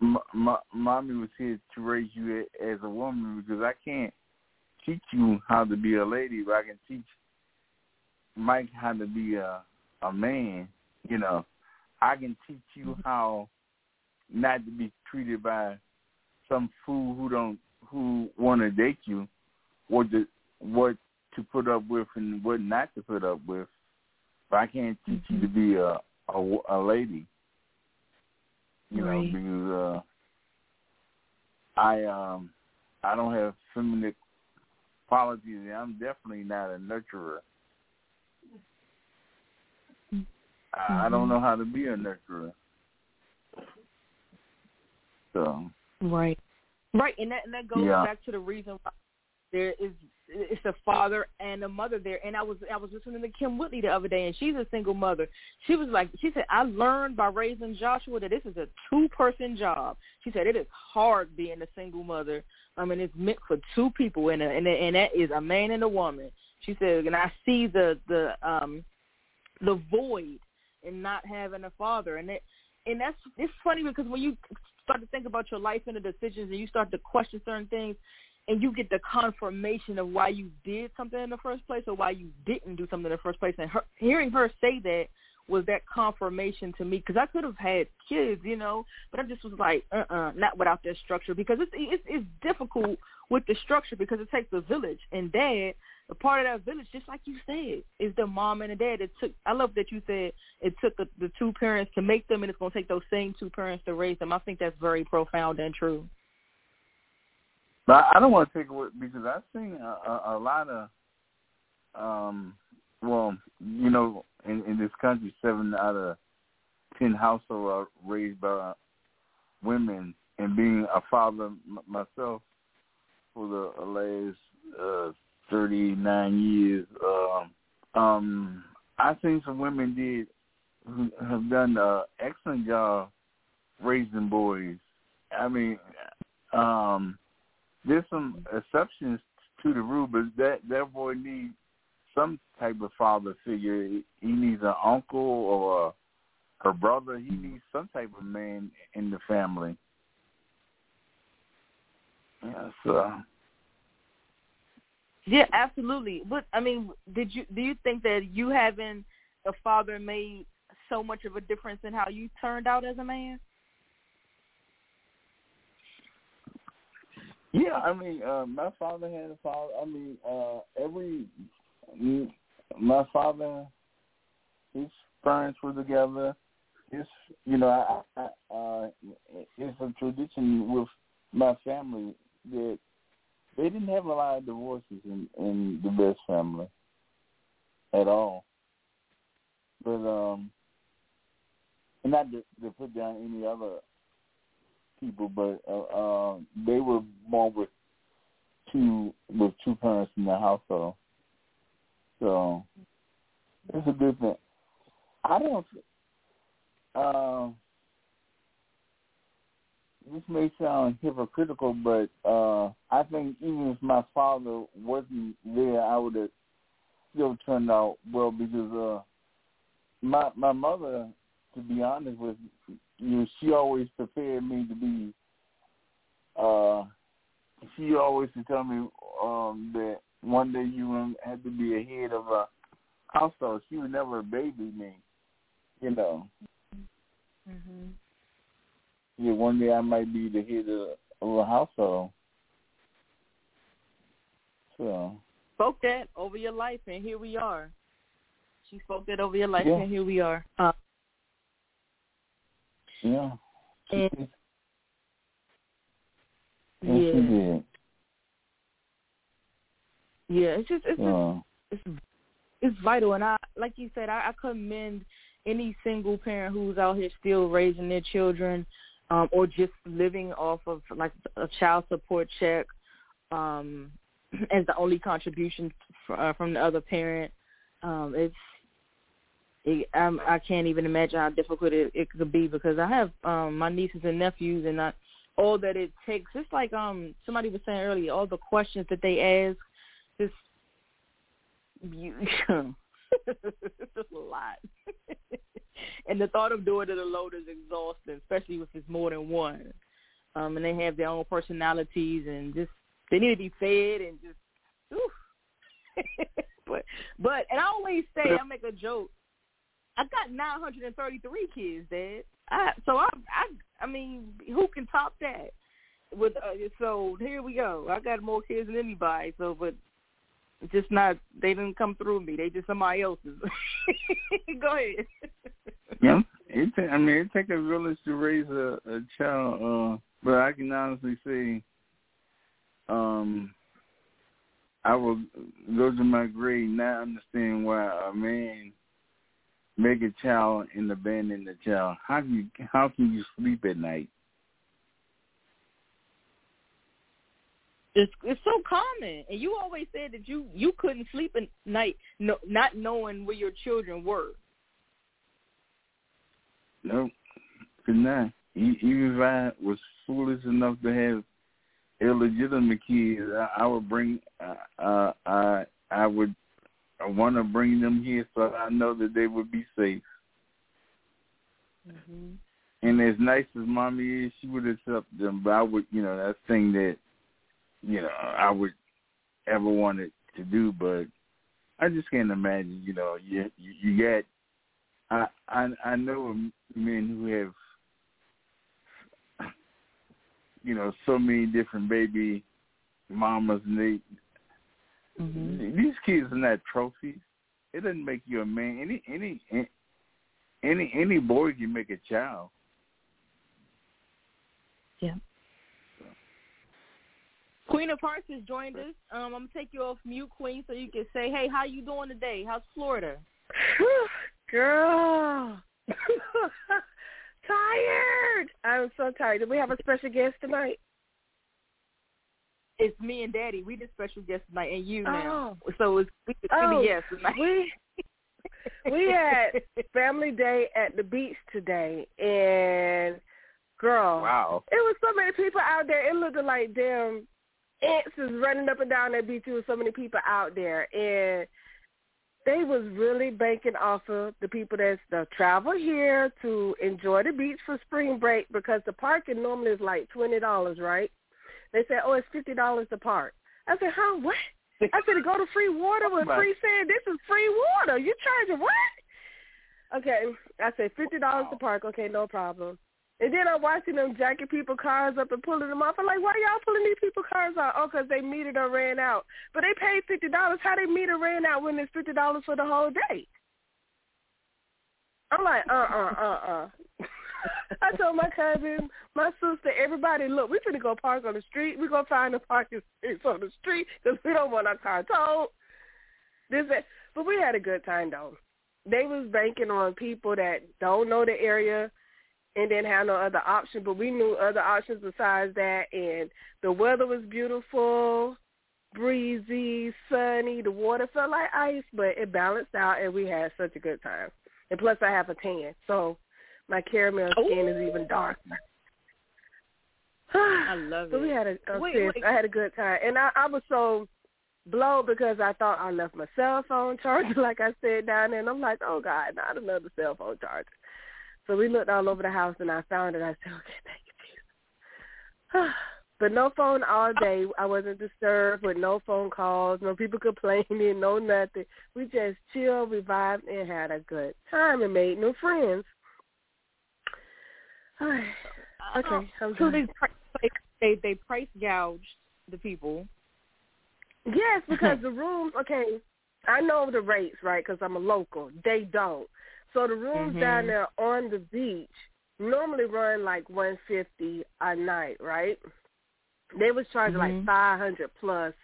my, m- mommy was here to raise you as a woman because I can't teach you how to be a lady, but I can teach Mike how to be a a man. You know, I can teach you how not to be treated by some fool who don't who want to date you, what to what to put up with and what not to put up with. But I can't teach you to be a a, a lady. You Right. know, because uh, I um I don't have feminine qualities. and I'm definitely not a nurturer. I, I don't know how to be a nurturer. So Right. Right, and that and that goes Yeah. back to the reason why there is it's a father and a mother there. And I was I was listening to Kym Whitley the other day, and she's a single mother. She was like, she said, I learned by raising Joshua that this is a two person job. She said it is hard being a single mother. I mean, it's meant for two people, and a, and a, and that is a man and a woman. She said, and I see the the um the void in not having a father, and it and that's it's funny because when you start to think about your life and the decisions, and you start to question certain things, and you get the confirmation of why you did something in the first place or why you didn't do something in the first place, and her, hearing her say that was that confirmation to me because I could have had kids, you know, but I just was like, uh, uh not without that structure. Because it's it's it's difficult with the structure because it takes a village, and dad, a part of that village, just like you said, is the mom and the dad. It took. I love that you said it took the, the two parents to make them, and it's going to take those same two parents to raise them. I think that's very profound and true. But I don't want to take away because I've seen a, a, a lot of, um, well, you know, in, in this country, seven out of ten households are raised by women. And being a father myself for the last uh, thirty nine years, um, um, I think some women did who have done an excellent job raising boys. I mean, um, there's some exceptions to the rule, but that that boy needs some type of father figure. He needs an uncle or her brother. He needs some type of man in the family. Yeah, so Yeah, absolutely. But I mean, did you do you think that you having a father made so much of a difference in how you turned out as a man? Yeah, I mean, uh, my father had a father. I mean, uh, every my father, his parents were together. It's you know, I, I, uh, it's a tradition with my family that they didn't have a lot of divorces in, in the best family at all. But um, and not to, to put down any other people, but uh, uh, they were born with two with two parents in the household. So it's a good thing. I don't. Uh, this may sound hypocritical, but uh, I think even if my father wasn't there, I would have still turned out well because uh, my my mother, to be honest with you, she always prepared me to be. Uh, she always would tell me um, that one day you had to be a head of a household. She would never baby me, you know. Mhm. Yeah, one day I might be the head of, of a household. So. Spoke that over your life, and here we are. She spoke that over your life, Yeah. and here we are. Uh, Yeah. And- Yes, yeah, she did. yeah. It's just it's just it's it's vital, and I like you said, I, I commend any single parent who's out here still raising their children, um, or just living off of like a child support check, um, as the only contribution f- uh, from the other parent. Um, it's it, I'm, I can't even imagine how difficult it, it could be because I have um, my nieces and nephews, and I, all that it takes. It's like um somebody was saying earlier, all the questions that they ask, just you, it's just a lot. and the thought of doing it alone is exhausting, especially if it's more than one. Um, and they have their own personalities and just they need to be fed and just. Oof. but but and I always say I make a joke. I got 933 kids, Dad. I so I I I mean, who can top that? With uh, so here we go. I got more kids than anybody. So, but just not they didn't come through me. They just somebody else's. go ahead. yeah, it. ta- I mean, it takes a village to raise a, a child. Uh, but I can honestly say, um, I will go to my grave now. Understand why a man make a child and abandon the child. How can you? How can you sleep at night? It's it's so common, and you always said that you you couldn't sleep at night, no, not knowing where your children were. Nope, could not. Even if I was foolish enough to have illegitimate kids, I, I would bring. Uh, uh, I I would I want to bring them here so I know that they would be safe. Mm-hmm. And as nice as mommy is, she would accept them. But I would, you know, that thing that, you know, I would ever wanted to do. But I just can't imagine, you know, you you, you got. I I I know men who have, you know, so many different baby mamas, and they Mm-hmm. these kids are not trophies. It doesn't make you a man. Any any any any boy can make a child. Yeah. Queen of Hearts has joined us. Um, I'm gonna take you off mute, Queen, so you can say, "Hey, how you doing today? How's Florida?" Girl. tired. I'm so tired. Do we have a special guest tonight? It's me and Daddy. We the special guest tonight, and you now. Oh. So it's we the Oh, CBS tonight. we we had family day at the beach today, and girl, Wow. it was so many people out there. It looked like damn ants is running up and down that beach. There was so many people out there, and they was really banking off of the people that's the travel here to enjoy the beach for spring break because the parking normally is like twenty dollars, right? They said, oh, it's fifty dollars to park. I said, huh, what? I said, to go to free water with free sand. This is free water. You charging what? Okay, I said fifty dollars to park. Okay, no problem. And then I'm watching them jacking people cars up and pulling them off. I'm like, why y'all pulling these people cars out? Oh, 'cause they metered or ran out. But they paid fifty dollars. How they meter ran out when it's fifty dollars for the whole day? I'm like, uh, uh, uh, uh. I told my cousin, my sister, everybody, look, we finna go park on the street. We're gonna find the parking space on the street 'cause we don't want our car towed. This, but we had a good time though. They was banking on people that don't know the area and didn't have no other option. But we knew other options besides that, and the weather was beautiful, breezy, sunny. The water felt like ice, but it balanced out, and we had such a good time. And plus, I have a tan, so my caramel skin is even darker. I love But we had a, a Wait, wait. I had a good time, and I, I was so blown because I thought I left my cell phone charger, like I said down there, and I'm like, oh God, not another cell phone charger. So we looked all over the house, and I found it. I said, okay, thank you, Jesus. but no phone all day. I wasn't disturbed with no phone calls, no people complaining, no nothing. We just chilled, revived, and had a good time and made new friends. okay, I'm Uh, So they done. they they, they price gouged the people. Yes, because the rooms. Okay, I know the rates, right? Because I'm a local. They don't. So the rooms Mhm. down there on the beach normally run like one fifty a night, right? They was charging like Mhm. five hundred plus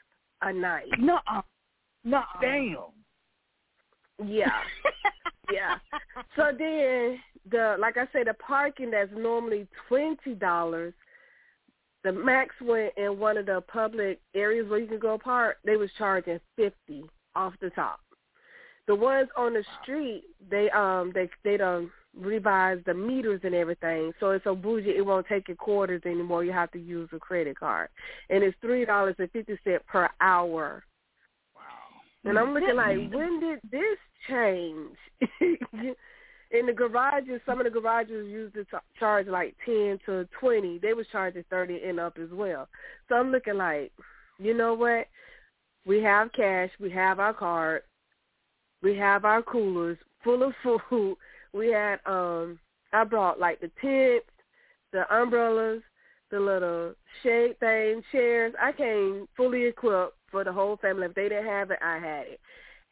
a night. No, no. Damn. Yeah, yeah. So then the like I said, the parking that's normally twenty dollars. The max went in one of the public areas where you can go park. They was charging fifty off the top. The ones on the street, they um they they done revised the meters and everything, so it's so bougie. It won't take your quarters anymore. You have to use a credit card, and it's three dollars and fifty cent per hour. Wow. And I'm looking like, when did this change? In the garages, some of the garages used to charge like ten to twenty. They was charging thirty and up as well. So I'm looking like, you know what? We have cash. We have our card. We have our coolers full of food. We had um I brought like the tents, the umbrellas, the little shade thing, chairs. I came fully equipped for the whole family. If they didn't have it, I had it.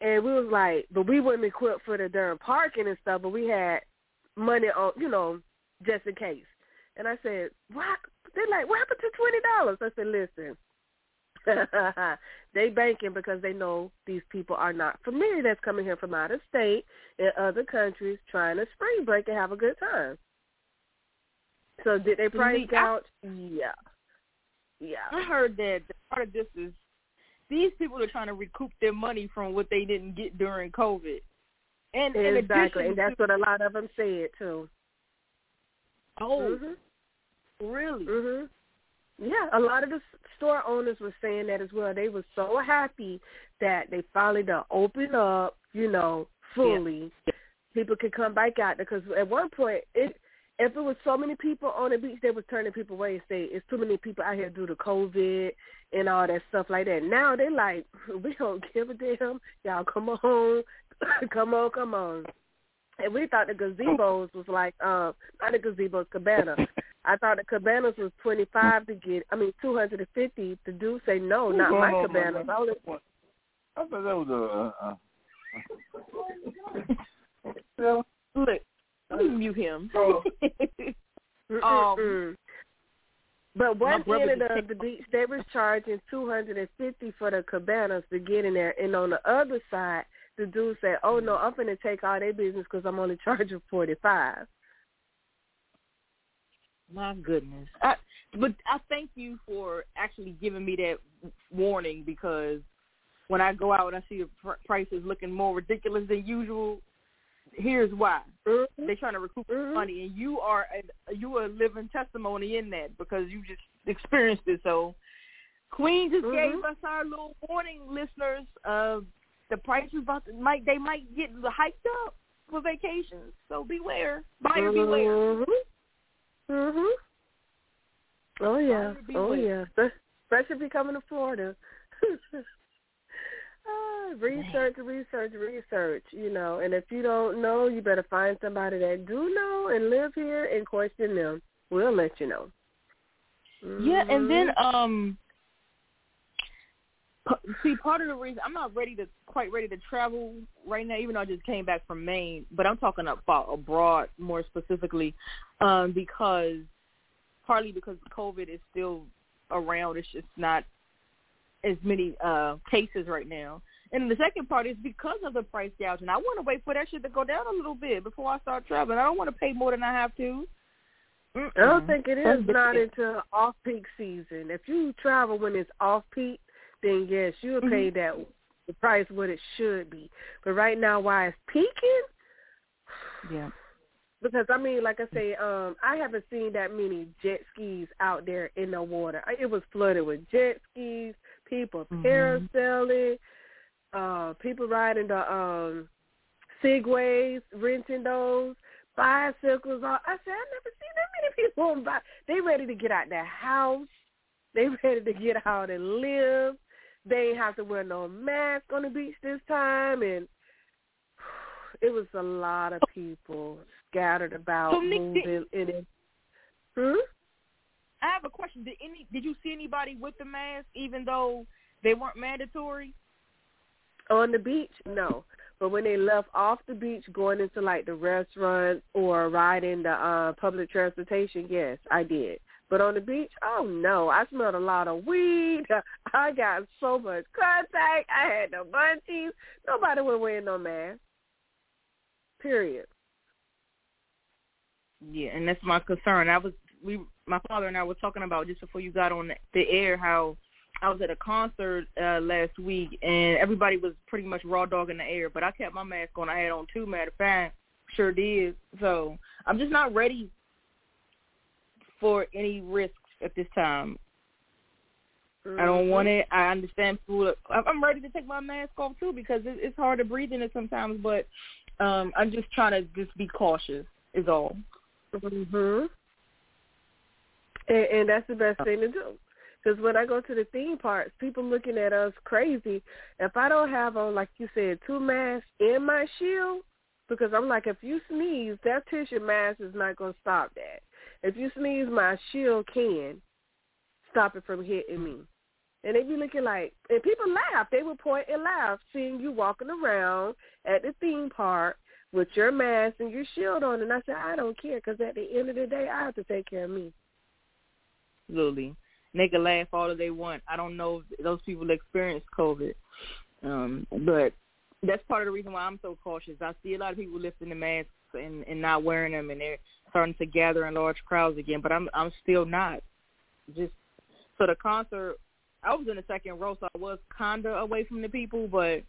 And we was like, but we wasn't equipped for the darn parking and stuff, but we had money on, you know, just in case. And I said, what? They're like, what happened to twenty dollars? I said, listen, they banking because they know these people are not familiar that's coming here from out of state in other countries trying to spring break and have a good time. So did they price out? I- Yeah. Yeah. I heard that part of this is these people are trying to recoup their money from what they didn't get during COVID. And Exactly. And that's to, what a lot of them said too. oh, Mhm. really? Mhm. Yeah, a lot of the s- store owners were saying that as well. They were so happy that they finally done open up, you know, fully. People could come back out because at one point, it if it was so many people on the beach, they was turning people away and say it's too many people out here due to COVID and all that stuff like that. Now they like we don't give a damn. Y'all come on, come on, come on. And we thought the gazebos was like um not the gazebos, cabana. I thought the cabanas was twenty five to get I mean two hundred and fifty to do say no, What's not my cabanas. I only I thought that was a. Uh, uh, yeah. Look, let me mute him. Oh. Mm-mm-mm. but my one brother end of the, the beach, they was charging two hundred and fifty for the cabanas to get in there, and on the other side, the dude said, "Oh no, I'm going to take all their business because I'm only charging forty five. My goodness. I, but I thank you for actually giving me that warning because when I go out and I see the pr- prices looking more ridiculous than usual, here's why. Mm-hmm. They're trying to recoup Mhm. money, and you are a, you are a living testimony in that because you just experienced it. So, Queen just Mhm. gave us our little warning, listeners. Of the prices about to, might they might get hiked up for vacations. So beware, buyer beware. Mhm. Oh yeah. Oh beware. yeah. Especially if you're coming to Florida. ah, research, research, research. You know, and if you don't know, you better find somebody that do know and live here and question them. we'll let you know. Yeah, and then Mhm. um, see, part of the reason I'm not ready to quite ready to travel right now, even though I just came back from Maine, but I'm talking about abroad more specifically, um, because partly because COVID is still around. It's just not as many uh cases right now. And the second part is because of the price gouging. I want to wait for that shit to go down a little bit before I start traveling. I don't want to pay more than I have to. I don't think it That's not thing. until off peak season. If you travel when it's off peak, then yes, you'll Mhm. pay that the price what it should be. But right now, why it's peaking, Yeah. because I mean, like I say, um, I haven't seen that many jet skis out there in the water. It was flooded with jet skis, people Mhm. parasailing, uh, people riding the um segways, renting those bicycles. All I said, I never seen that many people on bike. They ready to get out their house. They ready to get out and live. They ain't have to wear no mask on the beach this time, and it was a lot of people scattered about So, Nick, moving did- in it. Hmm? I have a question. Did any did you see anybody with the mask even though they weren't mandatory? On the beach, no. But when they left off the beach, going into like the restaurant or riding the uh public transportation, yes, I did. But on the beach, oh no, I smelled a lot of weed. I got so much contact. I had no munchies. Nobody was wearing no mask. Period. Yeah, and that's my concern. I was we my father and I were talking about just before you got on the air how I was at a concert uh last week and everybody was pretty much raw dog in the air, but I kept my mask on. I had on two matter of fact, sure did. So I'm just not ready for any risks at this time. I don't want it. I understand people. I'm I'm ready to take my mask off too because it's hard to breathe in it sometimes. But um I'm just trying to just be cautious. Is all. Mhm. And, and that's the best thing to do. Because when I go to the theme parks, people looking at us crazy. If I don't have on, like you said, two masks and my shield, because I'm like, if you sneeze, that tissue mask is not going to stop that. If you sneeze, my shield can stop it from hitting me. And they be looking like, and people laugh. They would point and laugh, seeing you walking around at the theme park with your mask and your shield on. And I said, I don't care because at the end of the day, I have to take care of me. Absolutely. They can laugh all that they want. I don't know if those people experience COVID, um, but that's part of the reason why I'm so cautious. I see a lot of people lifting the masks and, and not wearing them, and they're starting to gather in large crowds again. But I'm I'm still not. Just so the concert, I was in the second row, so I was kinda away from the people. But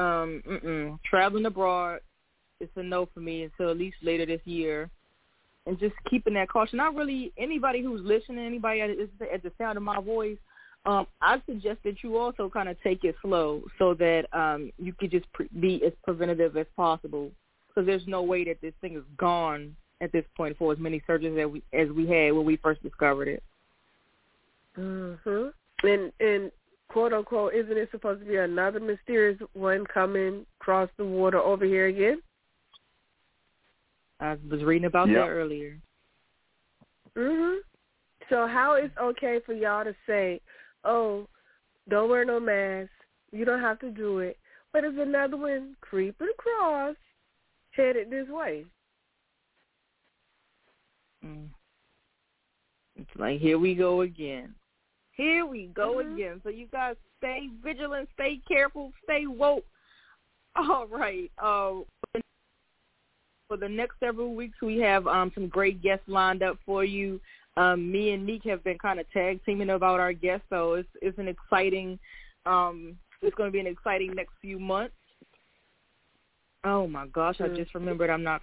um, mm-mm. traveling abroad, it's a no for me until at least later this year and just keeping that caution. Not really anybody who's listening, anybody at, at the sound of my voice. Um, I suggest that you also kind of take it slow so that um, you could just pre- be as preventative as possible. Because there's no way that this thing is gone at this point for as many surgeries as we as we had when we first discovered it. Mhm. And and quote unquote, isn't it supposed to be another mysterious one coming across the water over here again? I was reading about Yep. that earlier. Mhm. So how is okay for y'all to say, "Oh, don't wear no mask. You don't have to do it," but there's another one creeping across, headed this way. Mm. It's like here we go again. Here we go Mhm. again. So you guys stay vigilant, stay careful, stay woke. All right. Uh, for the next several weeks, we have um, some great guests lined up for you. Um, me and Neek have been kind of tag teaming about our guests, so it's it's an exciting. Um, it's going to be an exciting next few months. Oh my gosh! I just remembered I'm not.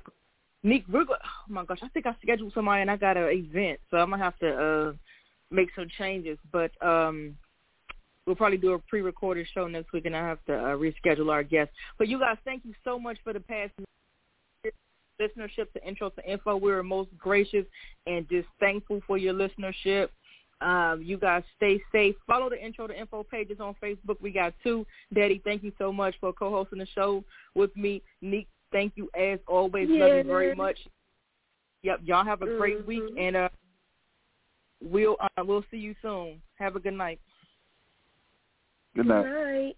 We're go- oh my gosh! I think I scheduled somebody and I got an event, so I'm gonna have to uh make some changes. But um we'll probably do a pre-recorded show next week, and I have to uh, reschedule our guests. But you guys, thank you so much for the past listenership to Intro to Info. We are most gracious and just thankful for your listenership. Um, you guys stay safe. Follow the Intro to Info pages on Facebook. We got two. Daddy, thank you so much for co-hosting the show with me. Neek, thank you as always. Love you very much. Yep, y'all have a great week, Mhm. and uh, we'll uh, we'll see you soon. Have a good night. Good night. Good night.